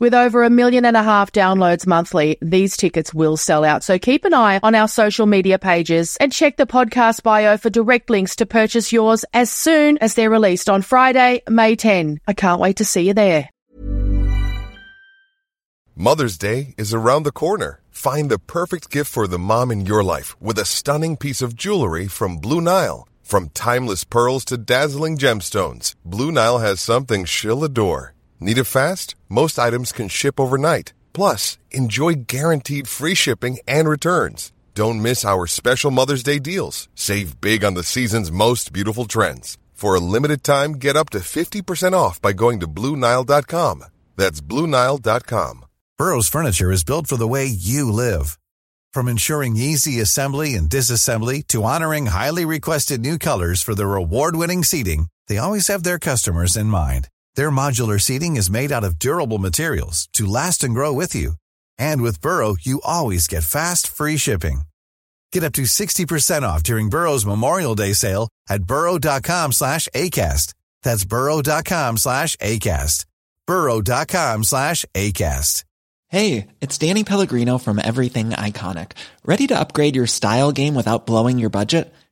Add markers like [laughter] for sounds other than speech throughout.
With over a million and a half downloads monthly, these tickets will sell out. So keep an eye on our social media pages and check the podcast bio for direct links to purchase yours as soon as they're released on Friday, May 10. I can't wait to see you there. Mother's Day is around the corner. Find the perfect gift for the mom in your life with a stunning piece of jewelry from Blue Nile. From timeless pearls to dazzling gemstones, Blue Nile has something she'll adore. Need it fast? Most items can ship overnight. Plus, enjoy guaranteed free shipping and returns. Don't miss our special Mother's Day deals. Save big on the season's most beautiful trends. For a limited time, get up to 50% off by going to BlueNile.com. That's BlueNile.com. Burrow's furniture is built for the way you live. From ensuring easy assembly and disassembly to honoring highly requested new colors for their award-winning seating, they always have their customers in mind. Their modular seating is made out of durable materials to last and grow with you. And with Burrow, you always get fast, free shipping. Get up to 60% off during Burrow's Memorial Day sale at burrow.com slash ACAST. That's burrow.com slash ACAST. burrow.com slash ACAST. Hey, it's Danny Pellegrino from Everything Iconic. Ready to upgrade your style game without blowing your budget?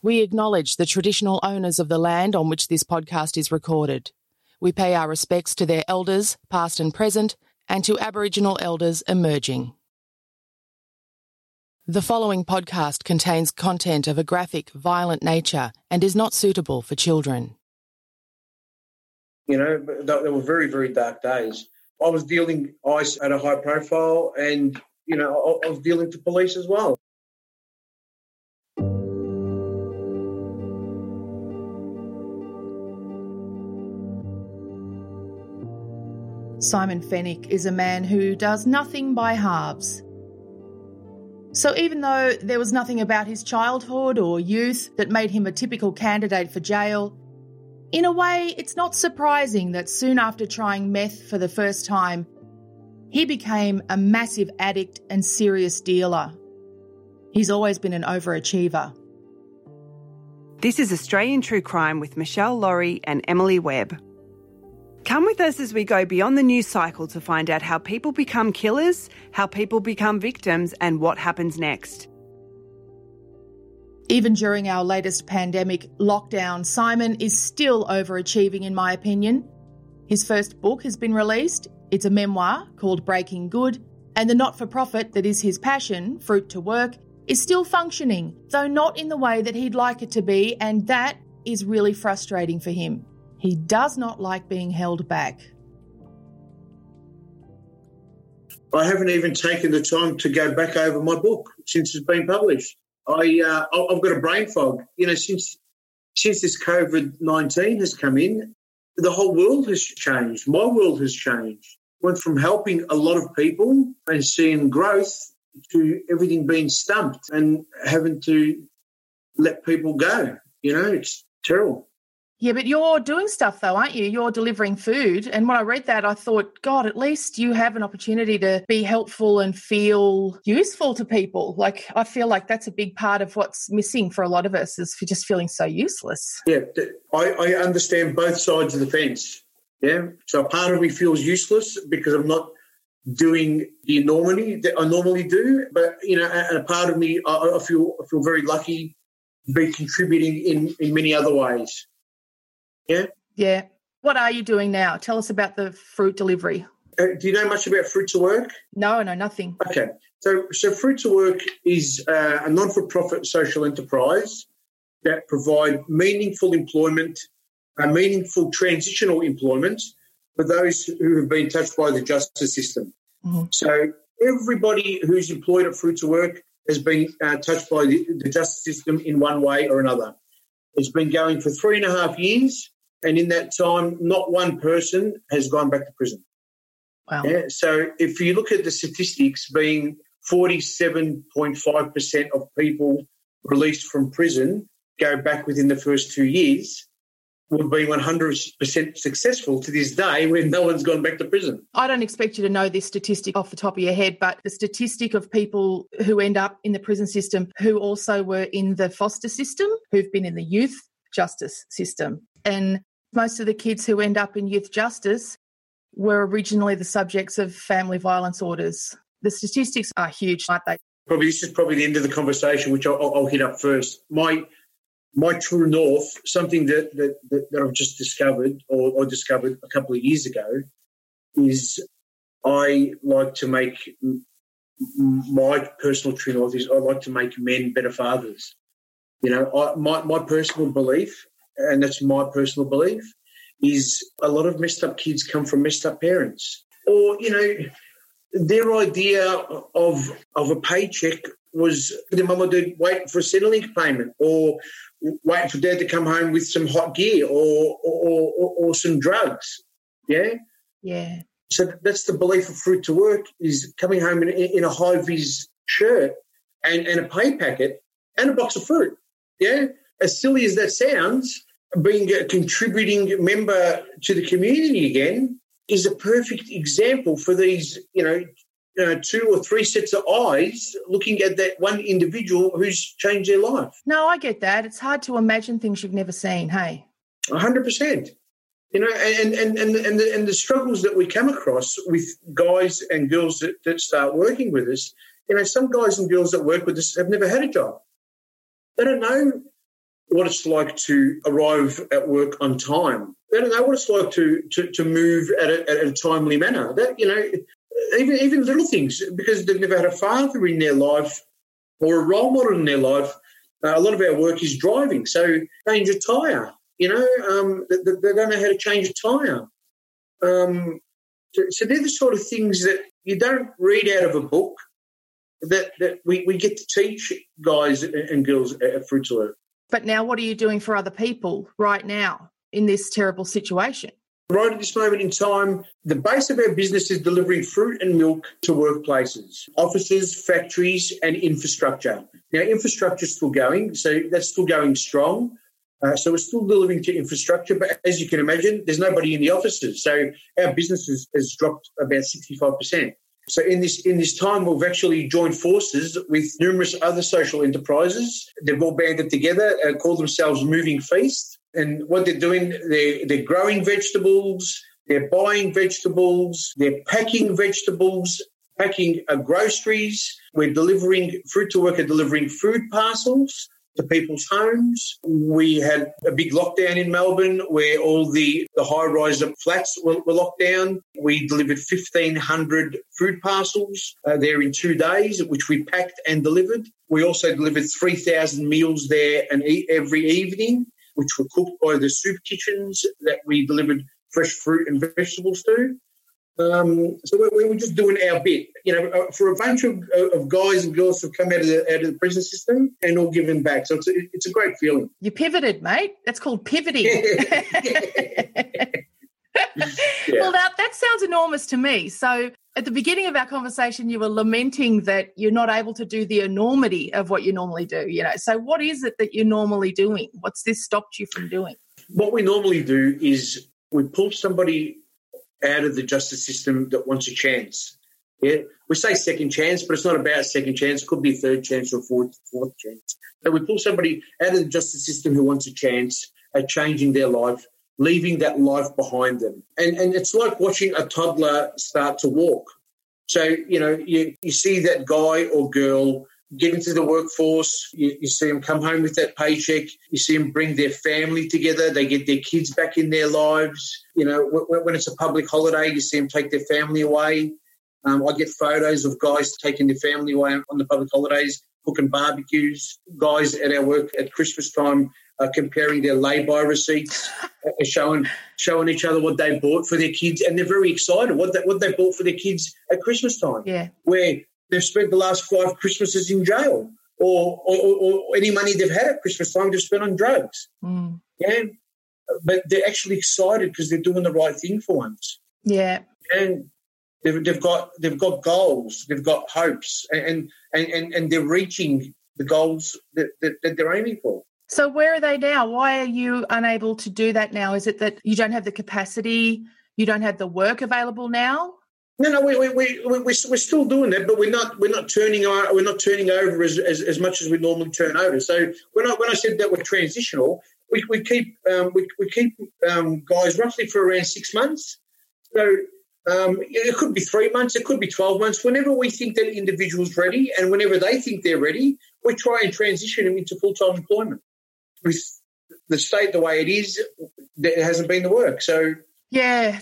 We acknowledge the traditional owners of the land on which this podcast is recorded. We pay our respects to their elders, past and present, and to Aboriginal elders emerging. The following podcast contains content of a graphic, violent nature and is not suitable for children. You know, there were very, very dark days. I was dealing ice at a high profile, and you know, I was dealing to police as well. Simon Fenech is a man who does nothing by halves. So, even though there was nothing about his childhood or youth that made him a typical candidate for jail, in a way, it's not surprising that soon after trying meth for the first time, he became a massive addict and serious dealer. He's always been an overachiever. This is Australian True Crime with Meshel Laurie and Emily Webb. Come with us as we go beyond the news cycle to find out how people become killers, how people become victims, and what happens next. Even during our latest pandemic lockdown, Simon is still overachieving, in my opinion. His first book has been released. It's a memoir called Breaking Good, and the not for profit that is his passion, Fruit to Work, is still functioning, though not in the way that he'd like it to be, and that is really frustrating for him. He does not like being held back. I haven't even taken the time to go back over my book since it's been published. I uh, I've got a brain fog. You know, since since this COVID nineteen has come in, the whole world has changed. My world has changed. Went from helping a lot of people and seeing growth to everything being stumped and having to let people go. You know, it's terrible. Yeah, but you're doing stuff though, aren't you? You're delivering food. And when I read that, I thought, God, at least you have an opportunity to be helpful and feel useful to people. Like, I feel like that's a big part of what's missing for a lot of us is for just feeling so useless. Yeah, I, I understand both sides of the fence. Yeah. So part of me feels useless because I'm not doing the enormity that I normally do. But, you know, and a part of me, I, I feel I feel very lucky to be contributing in, in many other ways. Yeah. Yeah. What are you doing now? Tell us about the fruit delivery. Uh, do you know much about Fruit to Work? No, no, nothing. Okay. So, so Fruit to Work is uh, a non for profit social enterprise that provide meaningful employment, a meaningful transitional employment for those who have been touched by the justice system. Mm-hmm. So, everybody who's employed at Fruit to Work has been uh, touched by the, the justice system in one way or another. It's been going for three and a half years, and in that time, not one person has gone back to prison. Wow. Yeah, so if you look at the statistics, being 47.5% of people released from prison go back within the first two years, would be 100% successful to this day when no one's gone back to prison. I don't expect you to know this statistic off the top of your head, but the statistic of people who end up in the prison system who also were in the foster system, who've been in the youth justice system. And most of the kids who end up in youth justice were originally the subjects of family violence orders. The statistics are huge, aren't they? Probably this is probably the end of the conversation, which I'll, I'll hit up first. My my true north, something that, that, that, that I've just discovered or, or, discovered a couple of years ago, is I like to make my personal true north is I like to make men better fathers. You know, I, my, my personal belief, and that's my personal belief, is a lot of messed up kids come from messed up parents. Or, you know, their idea of of a paycheck was the mum or dad waiting for a Centrelink payment or waiting for dad to come home with some hot gear or or, or, or some drugs. Yeah? Yeah. So that's the belief of fruit to work is coming home in, in a high vis shirt and, and a pay packet and a box of fruit. Yeah? As silly as that sounds, being a contributing member to the community again is a perfect example for these, you know, uh, two or three sets of eyes looking at that one individual who's changed their life. No, I get that. It's hard to imagine things you've never seen. Hey, hundred percent. You know, and and and and the, and the struggles that we come across with guys and girls that, that start working with us. You know, some guys and girls that work with us have never had a job. They don't know what it's like to arrive at work on time. They don't know what it's like to to, to move at a, at a timely manner. That you know, even even little things because they've never had a father in their life or a role model in their life. Uh, a lot of our work is driving, so change a tire. You know, um, they, they, don't know how to change a tire. Um, so, they're the sort of things that you don't read out of a book. That, that we, we get to teach guys and girls at Fruits But now, what are you doing for other people right now in this terrible situation? Right at this moment in time, the base of our business is delivering fruit and milk to workplaces, offices, factories, and infrastructure. Now, infrastructure is still going, so that's still going strong. Uh, so we're still delivering to infrastructure, but as you can imagine, there's nobody in the offices. So our business has, has dropped about 65%. So in this in this time, we've actually joined forces with numerous other social enterprises. They've all banded together and call themselves Moving Feast. And what they're doing, they're, they're growing vegetables, they're buying vegetables, they're packing vegetables, packing uh, groceries. We're delivering, Fruit to Work are delivering food parcels to people's homes. We had a big lockdown in Melbourne where all the, the high rise flats were, were, locked down. We delivered 1,500 food parcels uh, there in two days, which we packed and delivered. We also delivered 3,000 meals there and every evening which were cooked by the soup kitchens that we delivered fresh fruit and vegetables to. Um, so we, we, were just doing our bit, you know, uh, for a bunch of, of guys and girls who've come out of the out of the prison system and all giving back. So it's a, it's a great feeling. You pivoted, mate. That's called pivoting. yeah. [laughs] [laughs] Well, that, that sounds enormous to me. So, at the beginning of our conversation, you were lamenting that you're not able to do the enormity of what you normally do. You know, so what is it that you're normally doing? What's this stopped you from doing? what we normally do is we pull somebody out of the justice system that wants a chance. Yeah, we say second chance, but it's not about second chance. It could be third chance or fourth, fourth chance. So we pull somebody out of the justice system who wants a chance at changing their life, leaving that life behind them. And and it's like watching a toddler start to walk. So, you know, you, you see that guy or girl get into the workforce. You, you, see them come home with that paycheck. You see them bring their family together. They get their kids back in their lives. You know, when, when it's a public holiday, you see them take their family away. Um, I get photos of guys taking their family away on the public holidays, cooking barbecues. Guys at our work at Christmas time uh, comparing their lay-by receipts, uh, showing showing each other what they bought for their kids, and they're very excited what they, what they bought for their kids at Christmas time. Yeah, where they've spent the last five Christmases in jail, or or, or any money they've had at Christmas time they've spent on drugs. Mm. Yeah, but they're actually excited because they're doing the right thing for once. Yeah, and they've, they've got they've got goals, they've got hopes, and and and, and they're reaching the goals that, that, that they're aiming for. So where are they now? Why are you unable to do that now? Is it that you don't have the capacity? You don't have the work available now? No, no, we we we we we're still doing that, but we're not we're not turning our, we're not turning over as, as, as much as we normally turn over. So when I when I said that we're transitional, we, we keep um, we, we keep um, guys roughly for around six months. So um, it could be three months, it could be twelve months. Whenever we think that individual's ready, and whenever they think they're ready, we try and transition them into full time employment. With the state the way it is, there hasn't been the work. So yeah,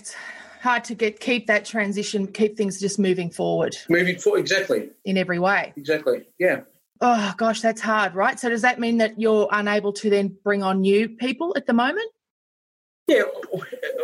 hard to get keep that transition, keep things just moving forward. Moving forward, exactly. In every way. Exactly. Yeah. Oh gosh, that's hard, right? So does that mean that you're unable to then bring on new people at the moment? Yeah,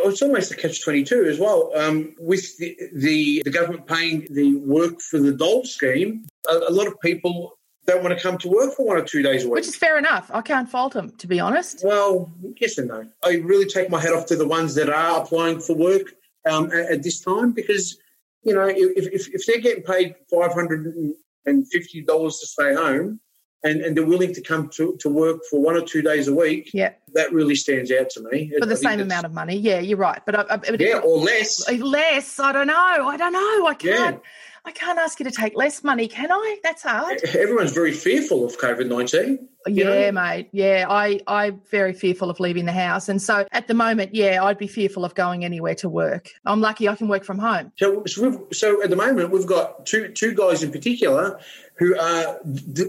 it's almost a catch twenty two as well. Um, with the, the, the government paying the work for the dole scheme, a, a lot of people don't want to come to work for one or two days a week. Which is fair enough. I can't fault them, to be honest. Well, yes and no. I really take my hat off to the ones that are applying for work um, at, at, this time because, you know, if, if, if they're getting paid $550 to stay home and, and they're willing to come to, to work for one or two days a week, yeah. that really stands out to me. For the same amount of money. Yeah, you're right. But, I, I, Yeah, or less. Less. I don't know. I don't know. I can't. Yeah I can't ask you to take less money, can I? That's hard. Everyone's very fearful of COVID nineteen. Yeah, know? mate. Yeah, I I'm very fearful of leaving the house, and so at the moment, yeah, I'd be fearful of going anywhere to work. I'm lucky I can work from home. So, so, so at the moment, we've got two two guys in particular who are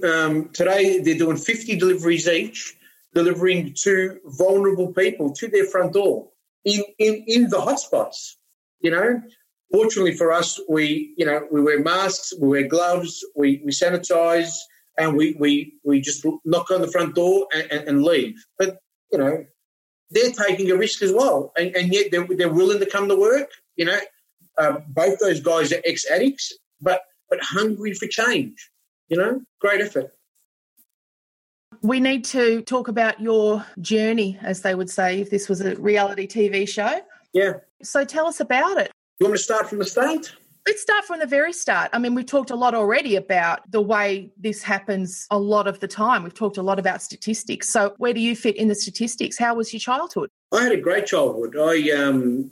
um, today they're doing fifty deliveries each, delivering to vulnerable people to their front door in in in the hotspots. You know, Fortunately for us, we you know we wear masks, we wear gloves, we, we sanitize, and we, we we just knock on the front door and, and, and leave. But you know they're taking a risk as well, and, and yet they're, they're willing to come to work. You know, uh, both those guys are ex addicts, but but hungry for change. You know, great effort. We need to talk about your journey, as they would say, if this was a reality TV show. Yeah. So tell us about it. You want me to start from the start? Let's start from the very start. I mean, we've talked a lot already about the way this happens a lot of the time. We've talked a lot about statistics. So, where do you fit in the statistics? How was your childhood? I had a great childhood. I um,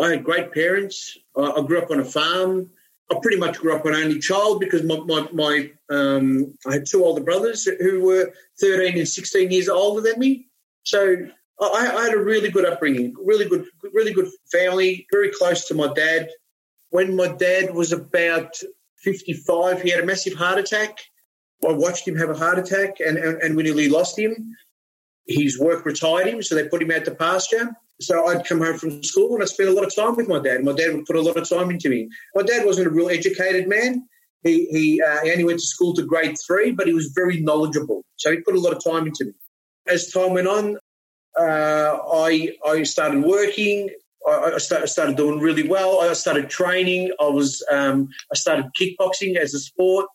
I had great parents. I, I grew up on a farm. I pretty much grew up an only child because my, my, my um, I had two older brothers who were 13 and 16 years older than me. So I, I, had a really good upbringing, really good, really good family, very close to my dad. When my dad was about 55, he had a massive heart attack. I watched him have a heart attack and, and, and we nearly lost him. His work retired him, so they put him out to pasture. So I'd come home from school and I spent a lot of time with my dad. My dad would put a lot of time into me. My dad wasn't a real educated man. He, he, uh, he only went to school to grade three, but he was very knowledgeable. So he put a lot of time into me. As time went on, uh, I I started working. I, I started, started doing really well. I started training. I was um, I started kickboxing as a sport.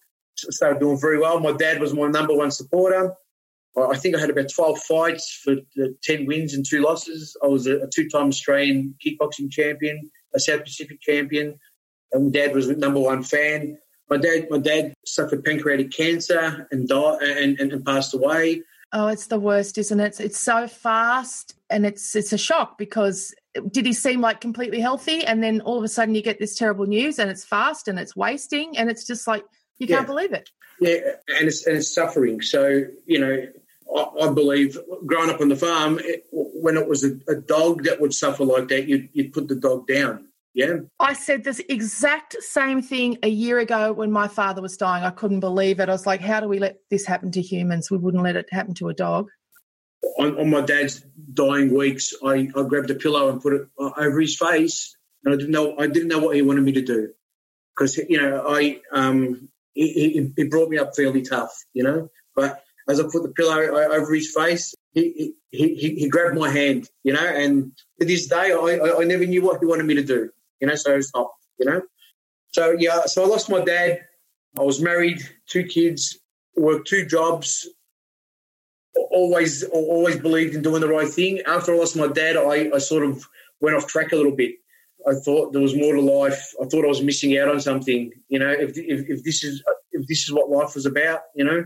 I started doing very well. My dad was my number one supporter. I think I had about 12 fights for 10 wins and two losses. I was a, a two time Australian kickboxing champion, a South Pacific champion, and my dad was number one fan. My dad, my dad suffered pancreatic cancer and died and, and, and passed away. Oh, it's the worst, isn't it? It's it's so fast and it's it's a shock because did he seem like completely healthy and then all of a sudden you get this terrible news and it's fast and it's wasting and it's just like you can't believe it. Yeah, and it's and it's suffering. So you know, I, I believe growing up on the farm, it, when it was a, a dog that would suffer like that, you'd you'd put the dog down. Yeah, I said this exact same thing a year ago when my father was dying. I couldn't believe it. I was like, how do we let this happen to humans? We wouldn't let it happen to a dog. on, on my dad's dying weeks, I, I grabbed a pillow and put it uh, over his face, and I didn't know I didn't know what he wanted me to do because you know I um he, he, he brought me up fairly tough, you know. But as I put the pillow over his face, he he, he, he grabbed my hand, you know, and to this day I, I never knew what he wanted me to do, you know. So it's not, you know. So yeah, so I lost my dad. I was married, two kids, worked two jobs, always always believed in doing the right thing. After I lost my dad, I, I sort of went off track a little bit. I thought there was more to life. I thought I was missing out on something. You know, if if, if this is if this is what life was about, you know.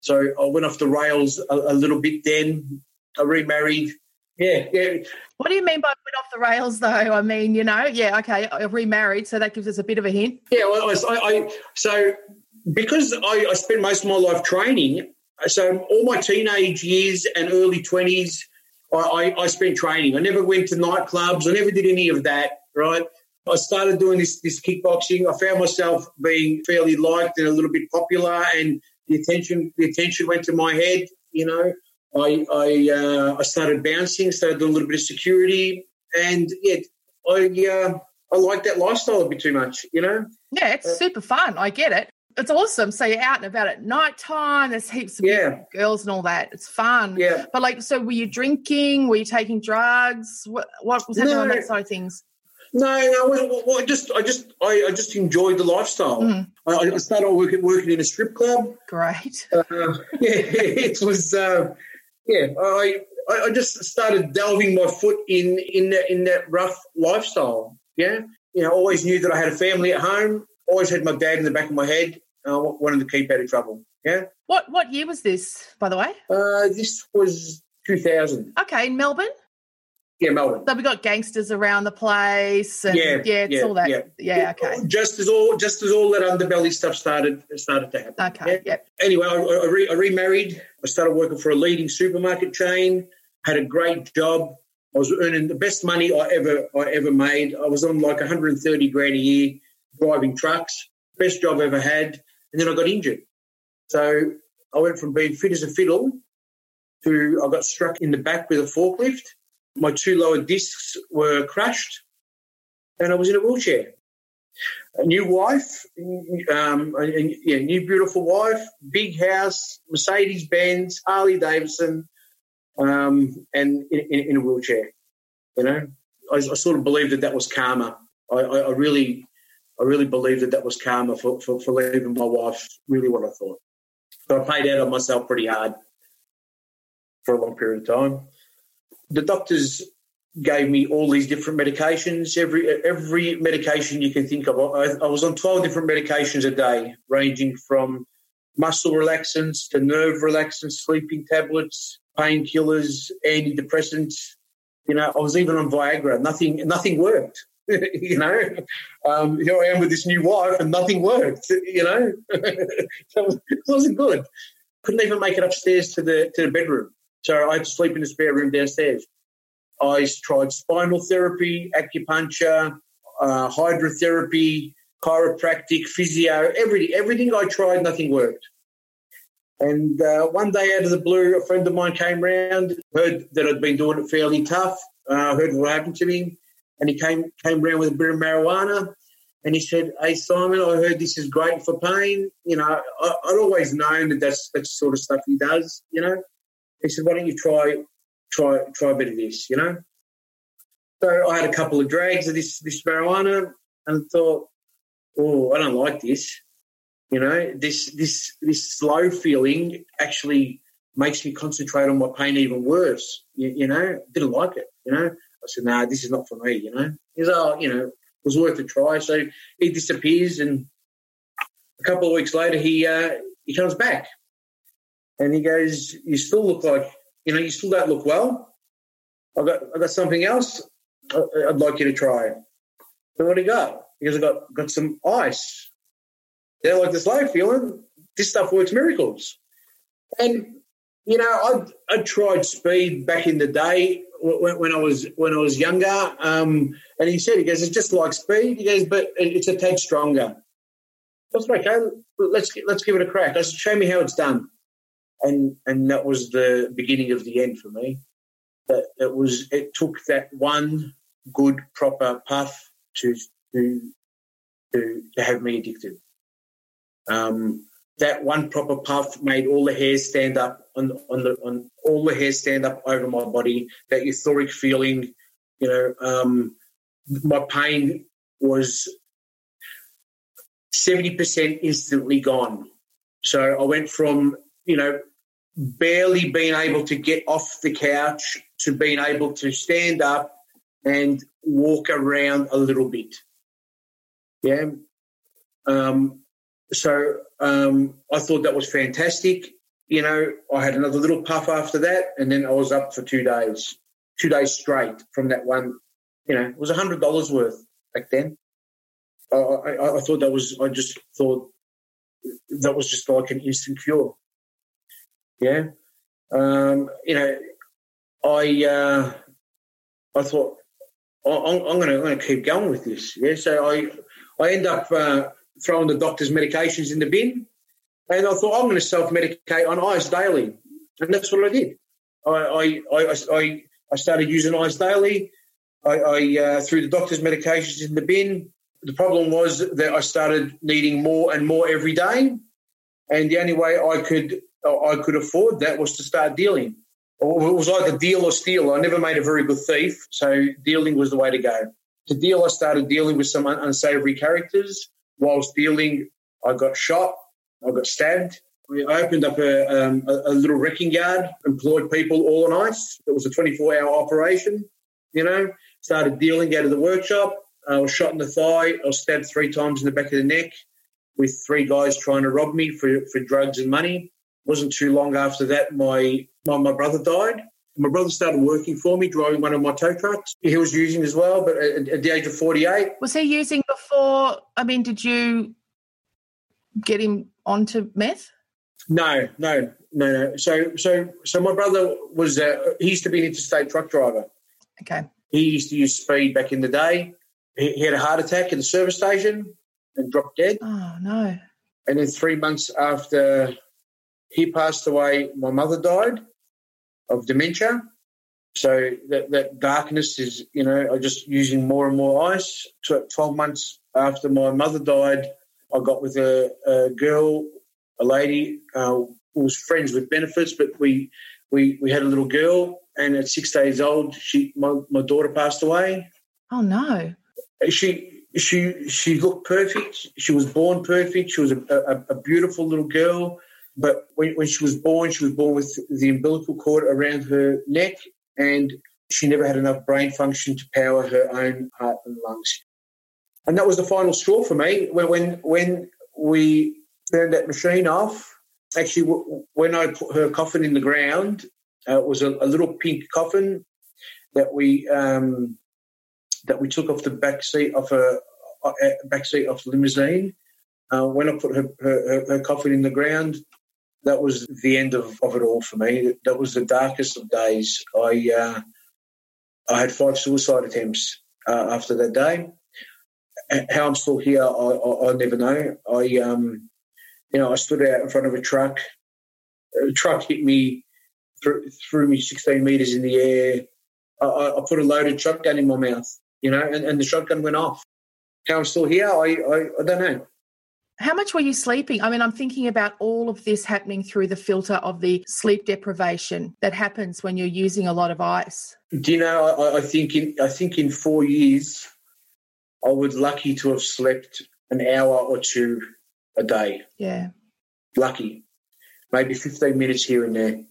So I went off the rails a, a little bit. Then I remarried. Yeah, yeah. What do you mean by went off the rails, though? I mean, you know, yeah, okay, I remarried, so that gives us a bit of a hint. Yeah, well, I, I, so because I, I spent most of my life training, so all my teenage years and early twenties, I, I, I spent training. I never went to nightclubs. I never did any of that. Right. I started doing this this kickboxing. I found myself being fairly liked and a little bit popular, and the attention the attention went to my head. You know, I I uh, I started bouncing, started doing a little bit of security, and yeah, I uh, I like that lifestyle a bit too much. You know. Yeah, it's super fun. I get it. It's awesome. So you're out and about at night time. There's heaps of Yeah. girls and all that. It's fun. Yeah. But like, so were you drinking? Were you taking drugs? What, what was happening on No. that side of things? No, no. Well, I just, I just, I, I just enjoyed the lifestyle. Mm. I, I started working, working in a strip club. Great. Uh, [laughs] yeah, it was. Uh, yeah, I, I, I just started delving my foot in in that in that rough lifestyle. Yeah, you know, always knew that I had a family at home. Always had my dad in the back of my head. Uh, wanted to keep out of trouble. Yeah. What what year was this, by the way? Uh, this was 2000. Okay, in Melbourne. Yeah, Melbourne. So we got gangsters around the place, and Yeah, yeah, it's yeah, all that. yeah. Yeah, okay, Just as all, just as all that underbelly stuff started started to happen. okay, Yeah. yep. anyway, I, I, re, I remarried. I started working for a leading supermarket chain. Had a great job. I was earning the best money I ever I ever made. I was on like 130 grand a year driving trucks. Best job I ever had. And then I got injured. So I went from being fit as a fiddle to I got struck in the back with a forklift. My two lower discs were crushed, and I was in a wheelchair a new wife, um, a, a- yeah, new beautiful wife, big house, Mercedes Benz, Harley Davidson, um, and in, in, in a wheelchair. You know, I, I sort of believed that that was karma. I, I, I really, I really believed that that was karma for, for, for leaving my wife. Really, what I thought. So I paid out on myself pretty hard for a long period of time. The doctors gave me all these different medications, every every medication you can think of. I, I was on 12 different medications a day, ranging from muscle relaxants to nerve relaxants, sleeping tablets, painkillers, antidepressants. You know, I was even on Viagra. Nothing, nothing worked. [laughs] you know, um, here I am with this new wife, and nothing worked. You know, [laughs] it wasn't good. Couldn't even make it upstairs to the to the bedroom, so I had to sleep in the spare room downstairs. I tried spinal therapy, acupuncture, uh, hydrotherapy, chiropractic, physio, everything. Everything I tried, nothing worked. And uh, one day out of the blue, a friend of mine came round, heard that I'd been doing it fairly tough, uh, heard what happened to me, and he came came round with a bit of marijuana, and he said, "Hey Simon, I heard this is great for pain. You know, I, I'd always known that that's that's the sort of stuff he does. You know." He said, "Why don't you try try try a bit of this?" You know. So I had a couple of drags of this this marijuana, and thought, "Oh, I don't like this." You know, this this this slow feeling actually makes me concentrate on my pain even worse. You, you know, didn't like it. You know, I said, "No, this is not for me." You know, he said, "Oh, you know, was worth a try." So he disappears, and a couple of weeks later, he uh, he comes back, And he goes, You still look like, you know, you still don't look well. I got, I got something else I'd like you to try. So what do you got? He goes, I got, got some ice. Yeah, like this low feeling, this stuff works miracles. And, you know, I I tried speed back in the day when, when I was when I was younger. Um, and he said, he goes, it's just like speed. He goes, but it's a tad stronger. I said, okay, let's let's give it a crack. I said, show me how it's done. And and that was the beginning of the end for me. That it was it took that one good proper puff to to to, to have me addicted. Um, that one proper puff made all the hairs stand up on on the on all the hairs stand up over my body. That euphoric feeling, you know, um, my pain was seventy percent instantly gone. So I went from you know barely being able to get off the couch to being able to stand up and walk around a little bit. Yeah. Um, so um, I thought that was fantastic. You know, I had another little puff after that, and then I was up for two days, two days straight from that one. You know, it was a hundred dollars worth back then. I, I, I, thought that was. I just thought that was just like an instant cure. Yeah, um, you know, I uh, I thought I'm, I'm going to keep going with this. Yeah, so I I end up uh, throwing the doctor's medications in the bin. And I thought, I'm going to self medicate on ice daily. And that's what I did. I, I, I, I started using ice daily. I, I uh, threw the doctor's medications in the bin. The problem was that I started needing more and more every day. And the only way I could I could afford that was to start dealing. It was either deal or steal. I never made a very good thief, so dealing was the way to go. To deal, I started dealing with some unsavory characters whilst dealing, I got shot, I got stabbed. I opened up a, um, a, little wrecking yard, employed people all on ice. It was a 24 hour operation, you know, started dealing out of the workshop. I was shot in the thigh. I was stabbed three times in the back of the neck with three guys trying to rob me for, for drugs and money. Wasn't too long after that, my, my, my brother died. My brother started working for me, driving one of my tow trucks. He was using as well, but at, at the age of 48. Was he using before? I mean, did you get him onto meth? No, no, no, no. So, so, so my brother was, uh, he used to be an interstate truck driver. Okay. He used to use speed back in the day. He, he had a heart attack at the service station and dropped dead. Oh, no. And then three months after he passed away, my mother died of dementia. So that, that darkness is, you know, I just using more and more ice. Twelve months after my mother died, I got with a, a girl, a lady uh, who was friends with benefits, but we we we had a little girl, and at six days old, she my, my daughter passed away. Oh no! She she she looked perfect. She was born perfect. She was a, a, a beautiful little girl. But when, when she was born, she was born with the umbilical cord around her neck, and she never had enough brain function to power her own heart and lungs. And that was the final straw for me. When when, when we turned that machine off, actually, when I put her coffin in the ground, uh, it was a, a, little pink coffin that we um, that we took off the back seat of a, a back seat of the limousine. Uh, when I put her, her, her, coffin in the ground, that was the end of, of it all for me. That was the darkest of days. I uh, I had five suicide attempts uh, after that day. How I'm still here, I, I, I never know. I um, you know, I stood out in front of a truck. A truck hit me, threw, threw me 16 meters in the air. I, I, put a loaded shotgun in my mouth, you know, and, and the shotgun went off. How I'm still here, I, I, I don't know. How much were you sleeping? I mean, I'm thinking about all of this happening through the filter of the sleep deprivation that happens when you're using a lot of ice. Do you know? I, I think in I think in four years, I was lucky to have slept an hour or two a day. Yeah, lucky, maybe 15 minutes here and there.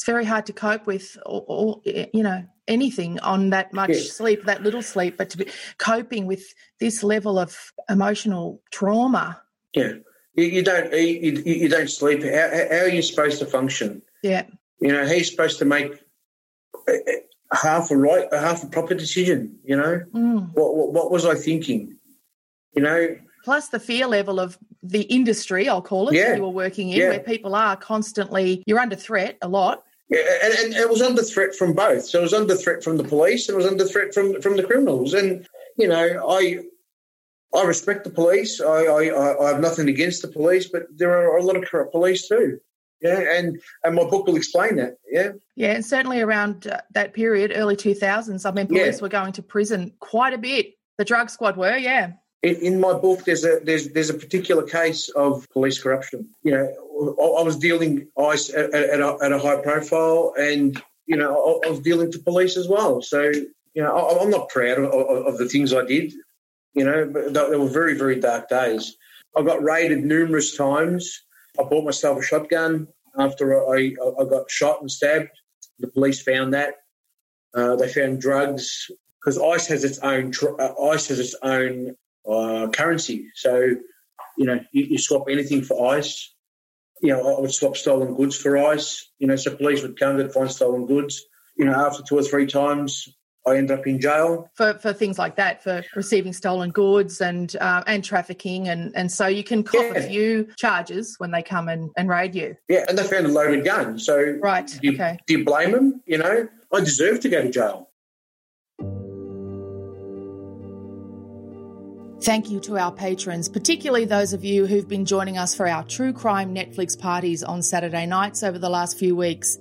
It's very hard to cope with, all, all you know, anything on that much yeah. sleep, that little sleep, but to be coping with this level of emotional trauma. Yeah. You, you don't eh, eat, you, you don't sleep. How, how, are you supposed to function? Yeah. You know, he's supposed to make half a right, a half a proper decision. You know, mm. what, what, what was I thinking? You know, plus the fear level of the industry, I'll call it, yeah. you were working in, yeah. where people are constantly, you're under threat a lot. Yeah, and, and, it was under threat from both. So it was under threat from the police, and it was under threat from from the criminals. And you know, I I respect the police. I, I, I have nothing against the police, but there are a lot of corrupt police too. Yeah, and and my book will explain that. Yeah, yeah, and certainly around uh, that period, early two thousands. I mean, police yeah. were going to prison quite a bit. The drug squad were, yeah. In, in, my book, there's a there's there's a particular case of police corruption. You know, I, was dealing ice at, at, a, at, a, high profile, and you know, I, I, was dealing to police as well. So you know, I, am not proud of, of, of the things I did. You know, but they were very, very dark days. I got raided numerous times. I bought myself a shotgun after I, I got shot and stabbed. The police found that. Uh, they found drugs because ICE has its own uh, ICE has its own uh, currency. So you know you, you, swap anything for ICE. You know I would swap stolen goods for ICE. You know so police would come to find stolen goods. You know after two or three times I end up in jail for, for things like that, for receiving stolen goods and uh, and trafficking, and, and so you can cop yeah. a few charges when they come and, and raid you. Yeah, and they found a loaded gun. So right, do you, okay. Do you blame them? You know, I deserve to go to jail. Thank you to our patrons, particularly those of you who've been joining us for our true crime Netflix parties on Saturday nights over the last few weeks.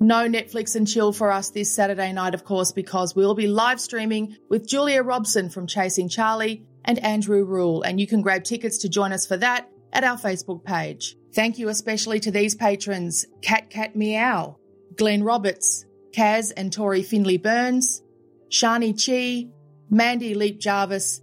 No Netflix and chill for us this Saturday night, of course, because we'll be live streaming with Julia Robson from Chasing Charlie and Andrew Rule, and you can grab tickets to join us for that at our Facebook page. Thank you especially to these patrons Cat Cat Meow, Glenn Roberts, Kaz and Tori Finley Burns, Shani Chi, Mandy Leap Jarvis,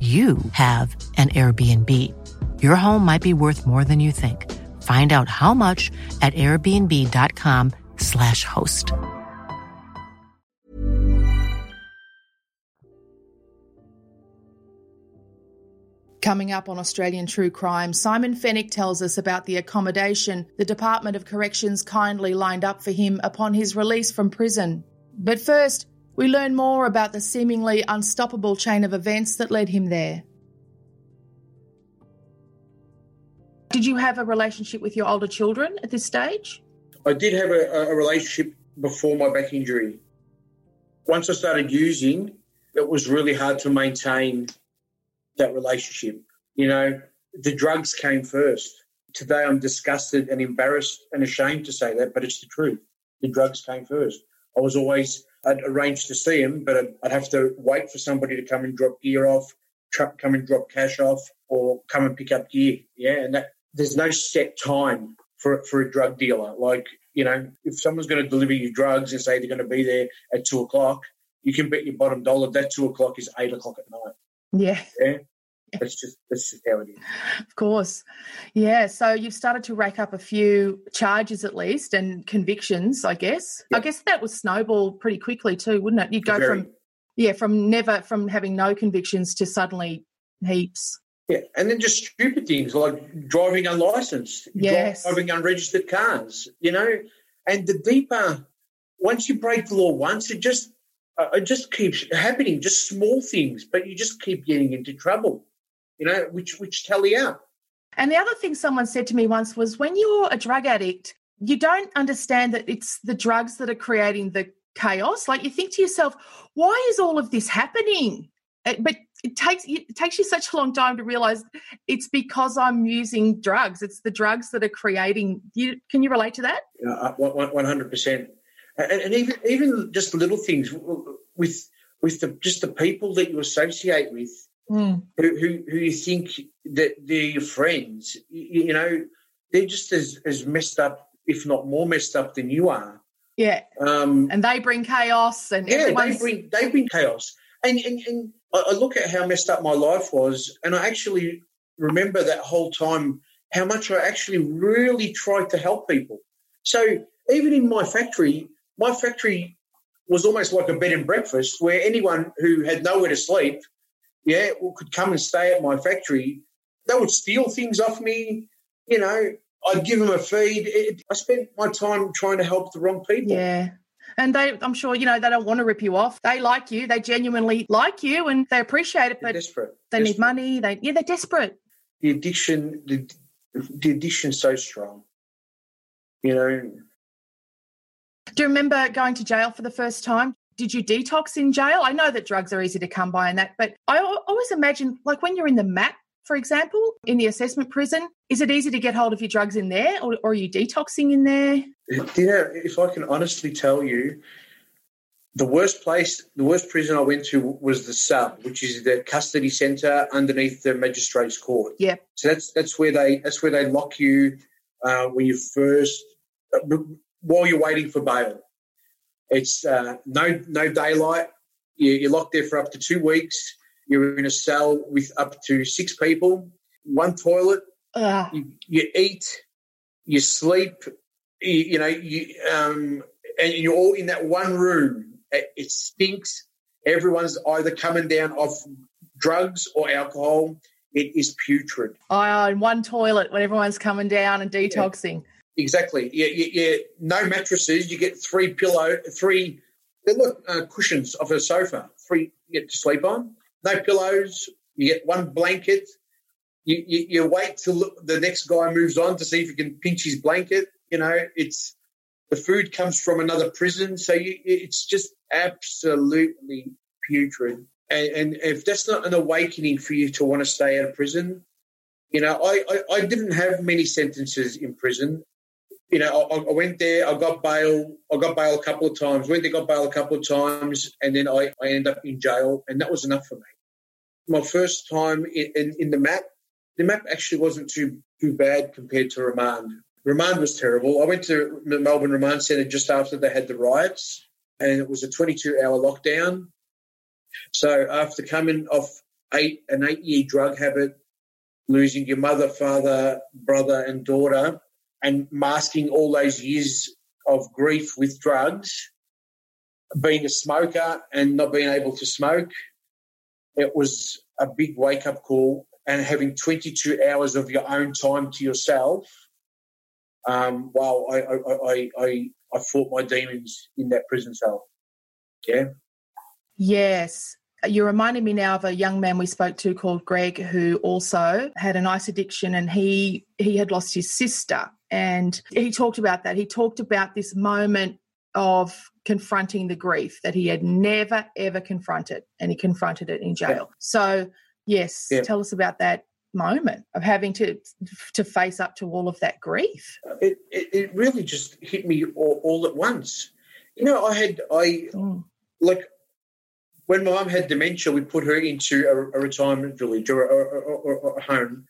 you have an Airbnb. Your home might be worth more than you think. Find out how much at airbnb.com/slash host. Coming up on Australian True Crime, Simon Fenech tells us about the accommodation the Department of Corrections kindly lined up for him upon his release from prison. But first, we learn more about the seemingly unstoppable chain of events that led him there. Did you have a relationship with your older children at this stage? I did have a, a relationship before my back injury. Once I started using, it was really hard to maintain that relationship. You know, the drugs came first. Today I'm disgusted and embarrassed and ashamed to say that, but it's the truth. The drugs came first. I was always I'd arrange to see him, but I'd, I'd have to wait for somebody to come and drop gear off, tr- come and drop cash off, or come and pick up gear. Yeah, and that, there's no set time for for a drug dealer. Like you know, if someone's going to deliver you drugs and say they're going to be there at two o'clock, you can bet your bottom dollar that two o'clock is eight o'clock at night. Yeah. Yeah. That's just that's just how it is. Of course. Yeah. So you've started to rack up a few charges at least and convictions, I guess. I guess that would snowball pretty quickly too, wouldn't it? You'd go Very. from yeah, from never from having no convictions to suddenly heaps. Yeah, and then just stupid things like driving unlicensed, Yes. driving unregistered cars. You know, and the deeper once you break the law once, it just uh, it just keeps happening. Just small things, but you just keep getting into trouble. You know, which which tally out. And the other thing someone said to me once was when you're a drug addict, you don't understand that it's the drugs that are creating the chaos. Like you think to yourself, why is all of this happening? But it takes it takes you such a long time to realize it's because I'm using drugs. It's the drugs that are creating. You, can you relate to that? uh, one hundred percent, and and even even just little things with with the just the people that you associate with, who who, who you think that they're your friends. You, you know, they're just as as messed up, if not more messed up than you are. Yeah. Um, And they bring chaos, and yeah, they bring they bring chaos. And and, and I look at how messed up my life was, and I actually remember that whole time how much I actually really tried to help people. So even in my factory, my factory was almost like a bed and breakfast where anyone who had nowhere to sleep, yeah, could come and stay at my factory. They would steal things off me, you know. I'd give them a feed. It, I spent my time trying to help the wrong people. Yeah. And they, I'm sure, you know, they don't want to rip you off. They like you. They genuinely like you and they appreciate it, They're but desperate. they need money. They, yeah, they're desperate. the addiction the, the addiction's so strong you know Do you remember going to jail for the first time? Did you detox in jail? I know that drugs are easy to come by and that, but I always imagine, like when you're in the MAP, for example, in the assessment prison, is it easy to get hold of your drugs in there or, or are you detoxing in there? Yeah, if i can honestly tell you the worst place the worst prison i went to was the sub which is the custody center underneath the magistrates court Yeah. so that's that's where they that's where they lock you uh, when you first uh, while you're waiting for bail it's uh, no no daylight you, you're locked there for up to two weeks you're in a cell with up to six people one toilet you, you eat, you sleep, you, you know, you um, and you're all in that one room. It, it stinks. Everyone's either coming down off drugs or alcohol. It is putrid. Oh, in one toilet when everyone's coming down and detoxing. Exactly. Yeah, yeah. No mattresses. You get three pillow, three. They look uh, cushions of a sofa. Three you get to sleep on. No pillows. You get one blanket. You, you, you wait till the next guy moves on to see if you can pinch his blanket. You know, it's the food comes from another prison, so you, it's just absolutely putrid. And, and if that's not an awakening for you to want to stay out of prison, you know, I, I, I didn't have many sentences in prison. You know, I, I went there, I got bail, I got bail a couple of times, went there, got bail a couple of times, and then I, I ended up in jail, and that was enough for me. My first time in, in, in the MAP, the MAP actually wasn't too too bad compared to remand. Remand was terrible. I went to the Melbourne Remand Centre just after they had the riots, and it was a 22 hour lockdown. So after coming off eight an eight year drug habit, losing your mother, father, brother, and daughter, and masking all those years of grief with drugs, being a smoker and not being able to smoke, it was a big wake up call. And having 22 hours of your own time to yourself, um, wow, I, I, I, I, I fought my demons in that prison cell. Yeah. Yes. You're reminding me now of a young man we spoke to called Greg who also had an ice addiction and he he had lost his sister and he talked about that. He talked about this moment of confronting the grief that he had never ever confronted and he confronted it in jail. So, yes, Yeah. tell us about that moment of having to to face up to all of that grief. it, it, it really just hit me all, all at once. You know, I had I Mm. like when my mum had dementia, we put her into a, a retirement village or, or, or, or- or a home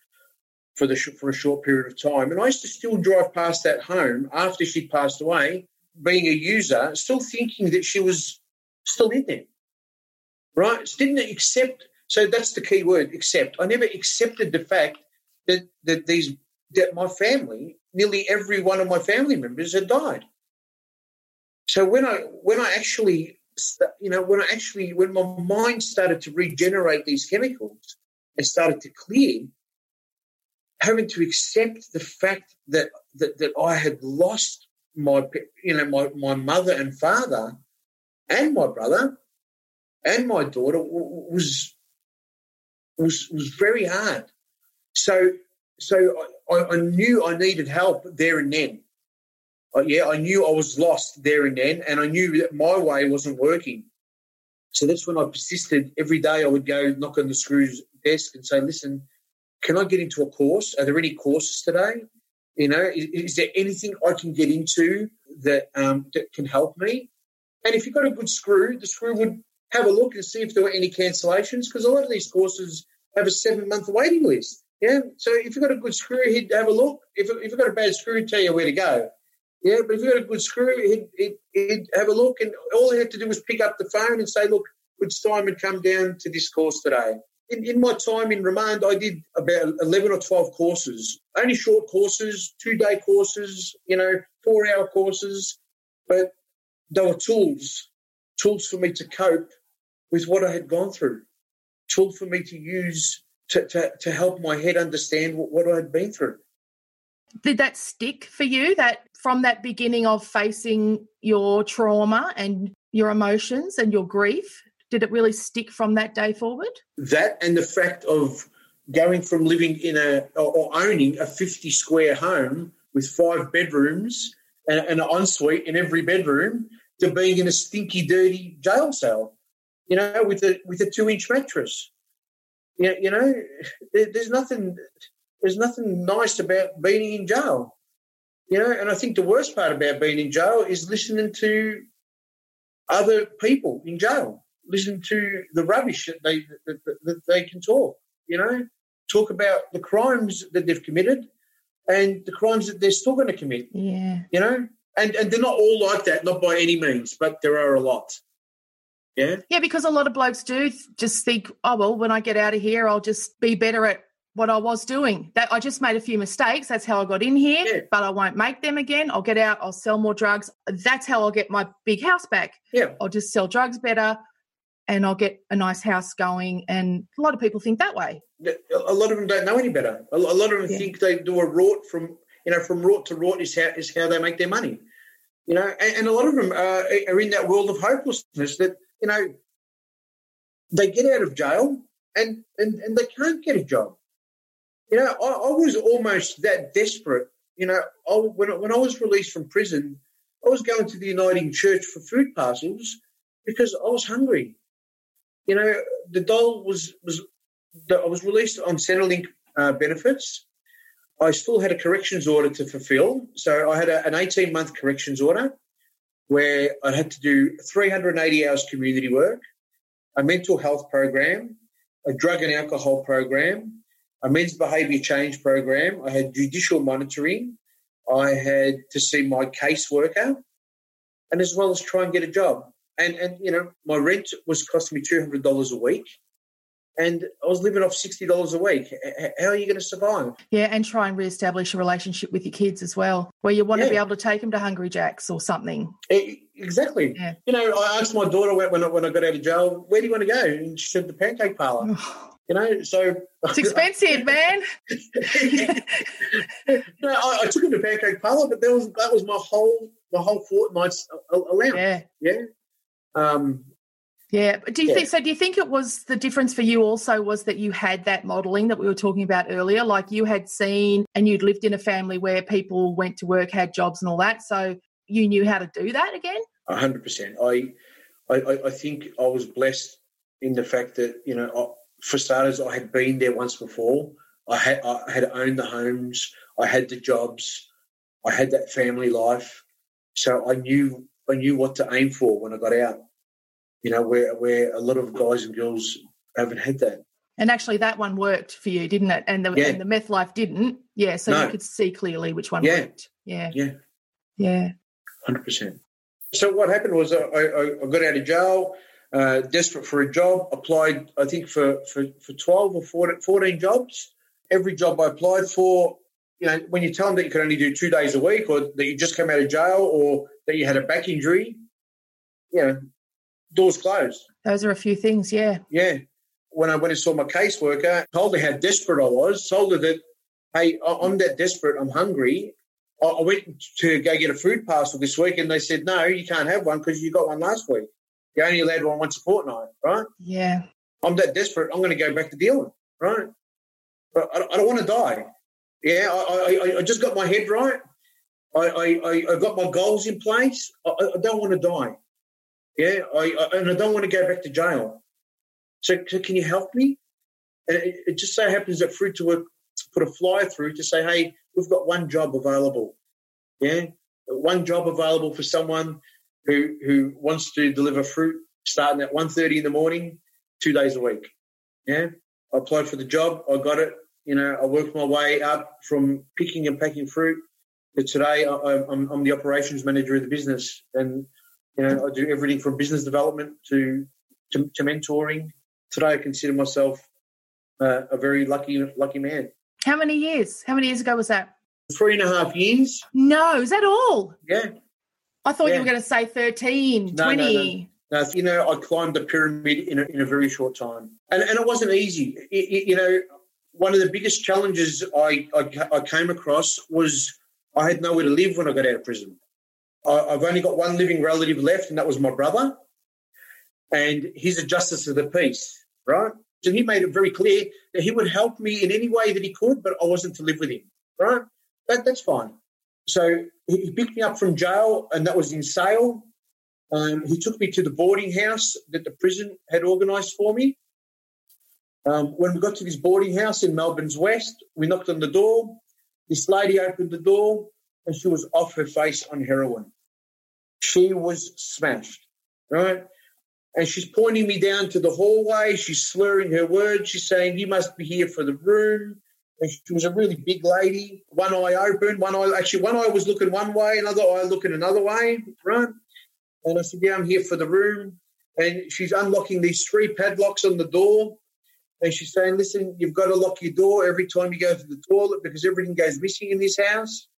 for the for a short period of time, and I used to still drive past that home after she passed away, being a user, still thinking that she was still in there, right? Didn't accept. So that's the key word, accept. I never accepted the fact that that these that my family, nearly every one of my family members, had died. So when I when I actually you know when I actually when my mind started to regenerate these chemicals and started to clear, having to accept the fact that that, that I had lost my you know my, my mother and father and my brother and my daughter was was was very hard. So so I, I- I knew I needed help there and then. Uh, yeah, I knew I was lost there and then, and I knew that my way wasn't working. So that's when I persisted. Every day I would go knock on the screws desk and say, "Listen, can I get into a course? Are there any courses today? You know, is, is there anything I can get into that um, that can help me? And if you've got a good screw, the screw would have a look and see if there were any cancellations because a lot of these courses have a seven month waiting list. Yeah, so if you've got a good screw, he'd have a look. If, if you've got a bad screw, he'd tell you where to go. Yeah, but if you've got a good screw, he'd, he'd, he'd have a look, and all he had to do was pick up the phone and say, "Look, would Simon come down to this course today?" In, in my time in remand, I did about eleven or twelve courses, only short courses, two day courses, you know, four hour courses, but they were tools, tools for me to cope with what I had gone through, tool for me to use to, to, to help my head understand what, what I had been through. Did that stick for you? That from that beginning of facing your trauma and your emotions and your grief, did it really stick from that day forward? that and the fact of going from living in a or owning a 50 square home with five bedrooms and, an ensuite in every bedroom to being in a stinky, dirty jail cell, you know, with a with a two inch mattress. You, you know, there's nothing there's nothing nice about being in jail. You know, and I think the worst part about being in jail is listening to other people in jail listen to the rubbish that they that, that, that they can talk. You know, talk about the crimes that they've committed and the crimes that they're still going to commit. Yeah. You know, and and they're not all like that, not by any means, but there are a lot. Yeah, Yeah, because a lot of blokes do just think, oh, well, when I get out of here, I'll just be better at what I was doing. That I just made a few mistakes. That's how I got in here, Yeah. but I won't make them again. I'll get out, I'll sell more drugs. That's how I'll get my big house back. yeah. I'll just sell drugs better and I'll get a nice house going. And a lot of people think that way. A lot of them don't know any better. A lot of them Yeah. think they do a rort from you know from rort to rort is how is how they make their money. You know, and, and a lot of them are, are in that world of hopelessness that you know they get out of jail and and, and they can't get a job. You know, I, I was almost that desperate. You know, I, when when I was released from prison, I was going to the Uniting Church for food parcels because I was hungry. You know, the dole was was I was released on Centrelink uh, benefits. I still had a corrections order to fulfil, so I had a, an eighteen month corrections order where I had to do three hundred and eighty hours community work, a mental health program, a drug and alcohol program, a men's behaviour change program. I had judicial monitoring. I had to see my caseworker, and as well as try and get a job. And and you know, my rent was costing me two hundred dollars a week, and I was living off sixty dollars a week. How are you going to survive? Yeah, and try and reestablish a relationship with your kids as well, where you want to be able to take them to Hungry Jacks or something. Exactly. Yeah. You know, I asked my daughter when I, when I got out of jail, "Where do you want to go?" And she said, "The pancake parlor." [sighs] You know, so [laughs] It's expensive, man. [laughs] no, I, I took him to pancake parlor, but that was that was my whole my whole fortnight's allowance. Yeah. Yeah. Um, Yeah. Do you Yeah. think so? Do you think it was the difference for you also was that you had that modeling that we were talking about earlier? Like you had seen and you'd lived in a family where people went to work, had jobs and all that. So you knew how to do that again? A hundred percent. I, I, I- think I was blessed in the fact that you know, I, for starters, I had been there once before. I had I had owned the homes. I had the jobs. I had that family life. So I knew I knew what to aim for when I got out. You know, where where a lot of guys and girls haven't had that. And actually, that one worked for you, didn't it? And the Yeah. and the meth life didn't. Yeah, so No. you could see clearly which one Yeah. worked. Yeah, Yeah, yeah. hundred percent. So what happened was I, I, I got out of jail, uh, desperate for a job. Applied, I think for for, for twelve or 14, 14 jobs. Every job I applied for, you know, when you tell them that you can only do two days a week, or that you just came out of jail, or that you had a back injury, you know, doors closed. Those are a few things. Yeah, Yeah. When I went and saw my caseworker, told her how desperate I was, told her that, hey, I'm that desperate, I'm hungry. I went to go get a food parcel this week and they said, no, you can't have one because you got one last week. You're only allowed one once a fortnight, right? yeah. I'm that desperate, I'm going to go back to dealing, right? But I don't want to die. Yeah, I, I, I just got my head right. I, I, I- got my goals in place. I, I don't want to die. Yeah, I, I, and I don't want to go back to jail. So, so can you help me? And it, it just so happens that Fruit to Work put a flyer through to say, hey, we've got one job available. Yeah, one job available for someone who who wants to deliver fruit starting at 1.30 in the morning, two days a week. Yeah, I applied for the job. I got it. You know, I worked my way up from picking and packing fruit to today. I, I'm the operations manager of the business, and you know, I do everything from business development to to, to mentoring. Today, I consider myself uh, a very lucky lucky man. How many years? How many years ago was that? Three and a half years. No, is that all? Yeah. I thought Yeah. you were going to say 13, No, no, 20. no. Now, you know, I climbed the pyramid in a, in a very short time, and and it wasn't easy. It- it- you know, one of the biggest challenges I, I I came across was I had nowhere to live when I got out of prison. I, I've only got one living relative left, and that was my brother, and he's a justice of the peace, right? And he made it very clear that he would help me in any way that he could, but I wasn't to live with him, right? That that's fine. So he he picked me up from jail, and that was in Sale. Um, he took me to the boarding house that the prison had organised for me. Um, when we got to this boarding house in Melbourne's West, we knocked on the door. This lady opened the door, and she was off her face on heroin. She was smashed, right? And she's pointing me down to the hallway. She's slurring her words. She's saying, You must be here for the room. And she was a really big lady, one eye open, one eye, actually, one eye was looking one way, another eye looking another way, right? And I said, Yeah, I'm here for the room. And she's unlocking these three padlocks on the door. And she's saying, Listen, you've got to lock your door every time you go to the toilet because everything goes missing in this house.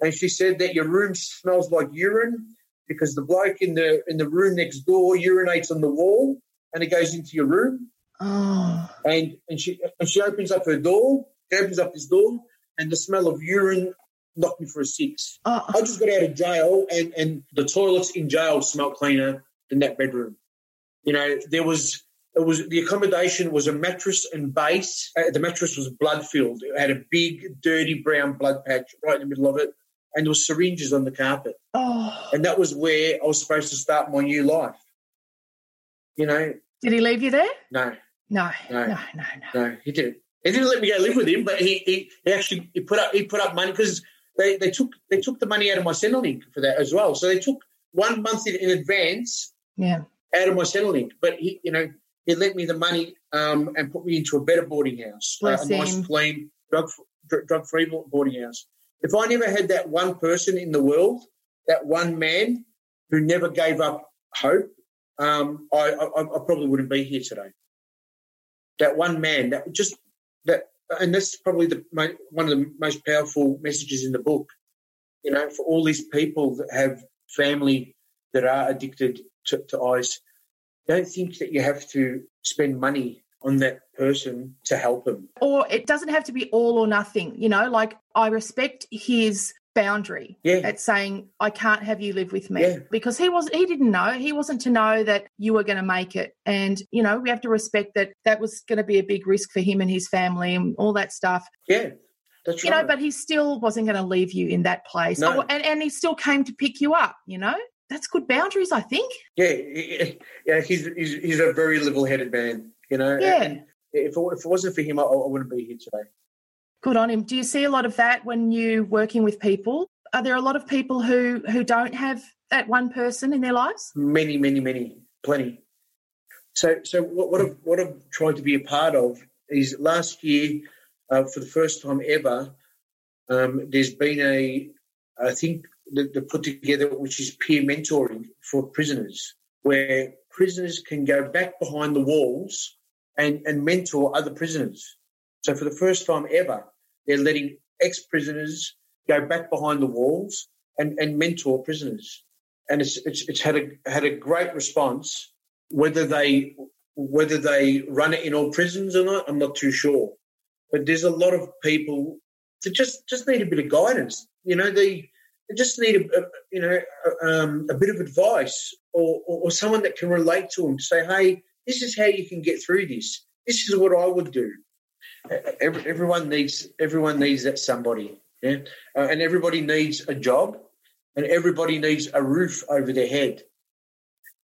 And she said that your room smells like urine because the bloke in the in the room next door urinates on the wall and it goes into your room. Oh, And and she and she opens up her door, she opens up this door, and the smell of urine knocked me for a six. oh, I just got out of jail, and, and the toilets in jail smelled cleaner than that bedroom. You know, there was it was the accommodation was a mattress and base. Uh, the mattress was blood filled. It had a big, dirty brown blood patch right in the middle of it, and there was syringes on the carpet. oh. And that was where I was supposed to start my new life. You know, Did he leave you there? no, No, No. no, no, no. no, he didn't. He didn't let me go live with him, but he he, he actually he put up he put up money because they, they took they took the money out of my Centrelink for that as well. So they took one month in, in advance Yeah. out of my Centrelink, but he you know he lent me the money um, and put me into a better boarding house, Bless a nice clean drug drug free boarding house. If I never had that one person in the world, that one man who never gave up hope, um, I, I, I probably wouldn't be here today. That one man, that just that, and that's probably the one of the most powerful messages in the book. You know, for all these people that have family that are addicted to, to ice, don't think that you have to spend money on that person to help him. Or it doesn't have to be all or nothing, you know, like I respect his boundary Yeah. at saying I can't have you live with me Yeah. because he was he didn't know he wasn't to know that you were going to make it and you know we have to respect that that was going to be a big risk for him and his family and all that stuff Yeah, that's you right. know but he still wasn't going to leave you in that place No. Oh, and and he still came to pick you up you know that's good boundaries I think Yeah, yeah, he's, he's he's a very level-headed man, you know. Yeah. And if it, if it wasn't for him, I, I wouldn't be here today. Good on him. Do you see a lot of that when you're working with people? Are there a lot of people who who don't have that one person in their lives? Many, many, many, plenty. So, so what, what I've what I've tried to be a part of is last year, uh, for the first time ever, um, there's been a, I think that they put together which is peer mentoring for prisoners, where prisoners can go back behind the walls and and mentor other prisoners. So for the first time ever, they're letting ex-prisoners go back behind the walls and, and mentor prisoners. And it's, it's, it's had a, had a great response. Whether they, whether they run it in all prisons or not, I'm not too sure. But there's a lot of people that just, just need a bit of guidance. You know, they, they just need a, a you know a, um, a, bit of advice or, or, or, someone that can relate to them to say, hey, this is how you can get through this. This is what I would do. Every, everyone needs everyone needs that somebody, yeah, uh, and everybody needs a job, and everybody needs a roof over their head.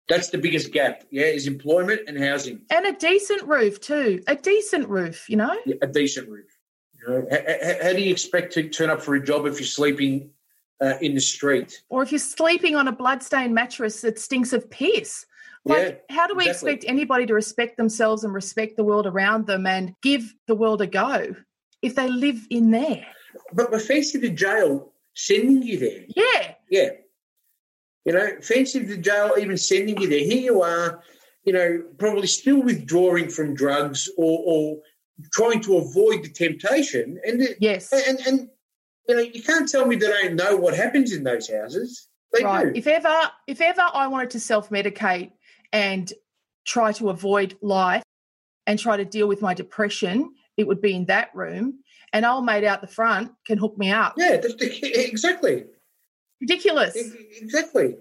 That's the biggest gap, yeah, is employment and housing, and a decent roof too. A decent roof, you know, yeah, a decent roof. You know, how, how, do you expect to turn up for a job if you're sleeping uh, in the street, or if you're sleeping on a bloodstained mattress that stinks of piss? Like, yeah, how do we exactly. expect anybody to respect themselves and respect the world around them and give the world a go if they live in there? But we're facing the jail sending you there. Yeah. Yeah. You know, fancy the jail even sending you there. Here you are, you know, probably still withdrawing from drugs or, or trying to avoid the temptation. And yes, and, and you know, you can't tell me they don't know what happens in those houses. They right. Do. If ever, if ever I wanted to self medicate and try to avoid life and try to deal with my depression, it would be in that room. And old mate out the front can hook me up. Yeah, exactly. Ridiculous. Exactly.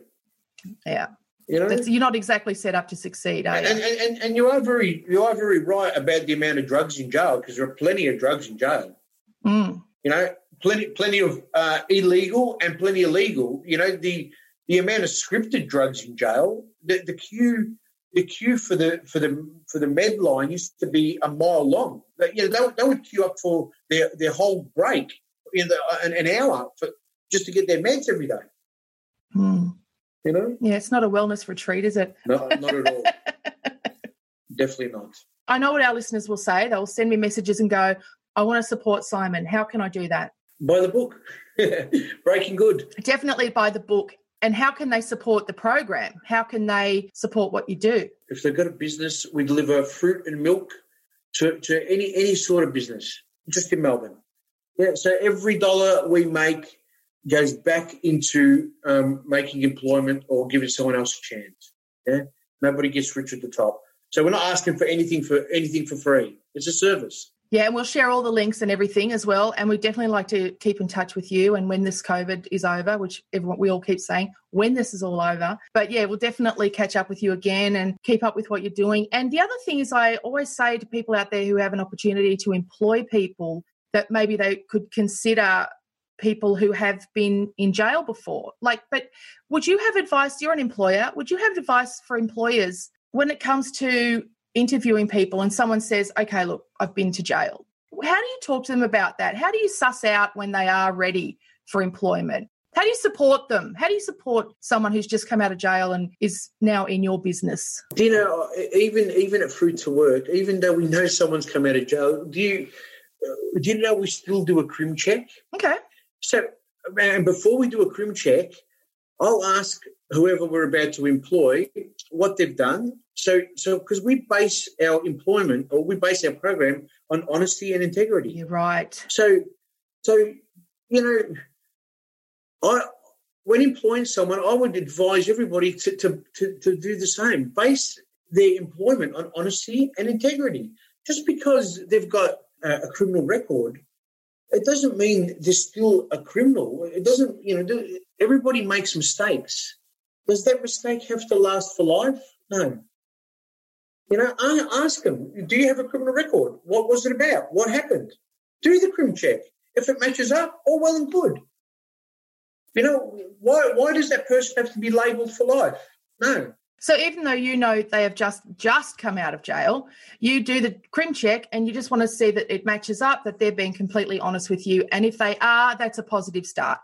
Yeah. You know, That's, you're not exactly set up to succeed, are you? And, and, and you are very you are very right about the amount of drugs in jail because there are plenty of drugs in jail. Mm. You know, plenty plenty of uh, illegal and plenty of legal. You know, the the amount of scripted drugs in jail, the, the queue the queue for the for the for the med line used to be a mile long. You know, they, they would queue up for their, their whole break in the, an, an hour for just to get their meds every day. Hmm. You know? Yeah, it's not a wellness retreat, is it? No, not at all. [laughs] Definitely not. I know what our listeners will say. They'll send me messages and go, I want to support Simon. How can I do that? Buy the book. [laughs] Breaking Good. Definitely by the book. And how can they support the program? How can they support what you do? If they've got a business, we deliver fruit and milk to, to any any sort of business, just in Melbourne. Yeah, so every dollar we make goes back into um, making employment or giving someone else a chance. Yeah, nobody gets rich at the top. So we're not asking for anything for anything for free. It's a service. Yeah, and we'll share all the links and everything as well. And we definitely like to keep in touch with you. And when this COVID is over, which everyone we all keep saying, when this is all over. But yeah, we'll definitely catch up with you again and keep up with what you're doing. And the other thing is, I always say to people out there who have an opportunity to employ people that maybe they could consider people who have been in jail before. Like, but would you have advice? You're an employer. Would you have advice for employers when it comes to interviewing people and someone says, okay, look, I've been to jail. How do you talk to them about that? How do you suss out when they are ready for employment? How do you support them? How do you support someone who's just come out of jail and is now in your business? Do you know, even even at Fruit to Work, even though we know someone's come out of jail, do you uh, do you know we still do a crim check? Okay. So, and before we do a crim check, I'll ask whoever we're about to employ what they've done. So, so because we base our employment or we base our program on honesty and integrity. You're right. So, so you know, I when employing someone, I would advise everybody to to to, to do the same. Base their employment on honesty and integrity. Just because they've got a, a criminal record it doesn't mean they're still a criminal. It doesn't, you know, everybody makes mistakes. Does that mistake have to last for life? No. You know, I ask them, do you have a criminal record? What was it about? What happened? Do the crim check. If it matches up, all well and good. You know, why, why does that person have to be labelled for life? No. So even though you know they have just just come out of jail, you do the crim check and you just want to see that it matches up, that they're being completely honest with you. And if they are, that's a positive start.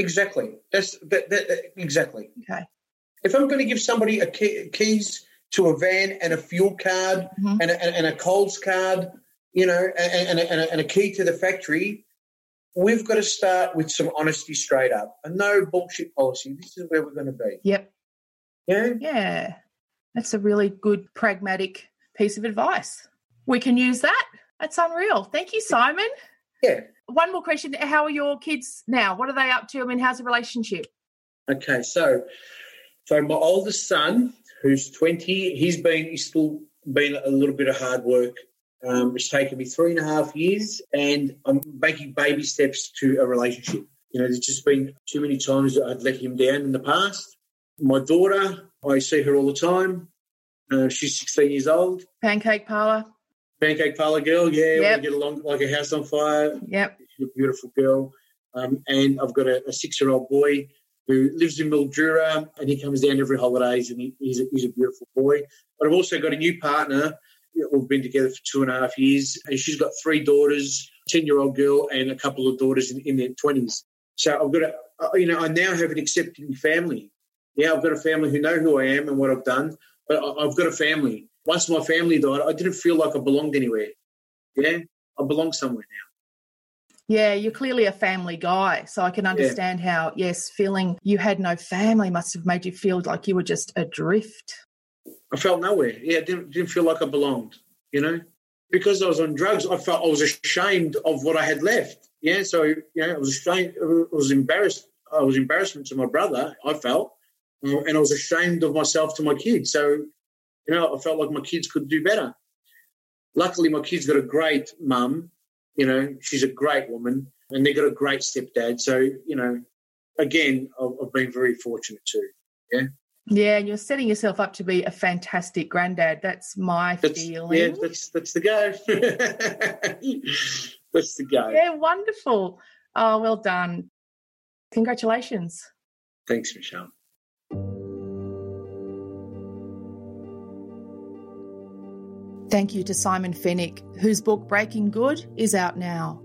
Exactly. That's that, that, that- exactly. Okay. If I'm going to give somebody a key, keys to a van and a fuel card Mhm. and, a, and, a Coles card, you know, and, and, a, and, a, and a key to the factory, we've got to start with some honesty straight up and no bullshit policy. This is where we're going to be. Yep. Yeah. Yeah. That's a really good, pragmatic piece of advice. We can use that. That's unreal. Thank you, Simon. Yeah. One more question. How are your kids now? What are they up to? I mean, how's the relationship? Okay, so so my oldest son, who's twenty, he's been he's still been a little bit of hard work. Um, it's taken me three and a half years, and I'm making baby steps to a relationship. You know, there's just been too many times that I'd let him down in the past. My daughter, I see her all the time. Uh, she's 16 years old. Pancake parlor. Pancake parlor girl, yeah, Yep. we get along like a house on fire. Yep. She's a beautiful girl. Um, and I've got a, a six year old boy who lives in Mildura and he comes down every holidays and he, he's, a, he's a beautiful boy. But I've also got a new partner. We've been together for two and a half years and she's got three daughters, 10 year old girl and a couple of daughters in, in their 20s. So I've got a, you know, I now have an accepting family. Yeah, I've got a family who know who I am and what I've done, but I've got a family. Once my family died, I didn't feel like I belonged anywhere. Yeah, I belong somewhere now. Yeah, you're clearly a family guy. So I can understand how, yes, feeling you had no family must have made you feel like you were just adrift. I felt nowhere. Yeah, it didn't, didn't feel like I belonged, you know? Because I was on drugs, I felt I was ashamed of what I had left. Yeah, so, you know, I was ashamed, I was embarrassed. I was embarrassment to my brother, I felt, and I was ashamed of myself to my kids. So, you know, I felt like my kids could do better. Luckily, my kids got a great mum. You know, she's a great woman, and they got a great stepdad. So, you know, again, I've, I've been very fortunate too. Yeah. Yeah, and you're setting yourself up to be a fantastic granddad. That's my That's, feeling. yeah, that's that's the go. [laughs] that's the go. Yeah, wonderful. Oh, well done. Congratulations. Thanks, Meshel. Thank you to Simon Fenech, whose book Breaking Good is out now.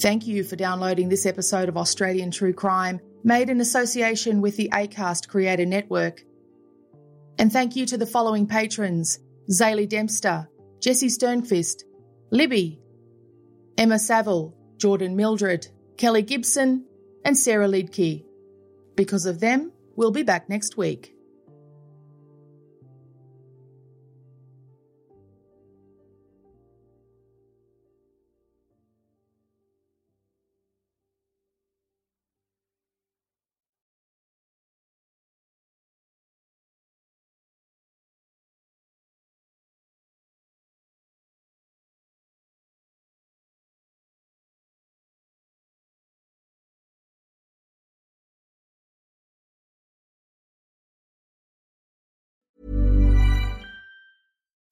Thank you for downloading this episode of Australian True Crime, made in association with the ACAST Creator Network. And thank you to the following patrons Zaylee Dempster, Jesse Sternquist, Libby, Emma Saville, Jordan Mildred, Kelly Gibson, and Sarah Lidke. Because of them, we'll be back next week.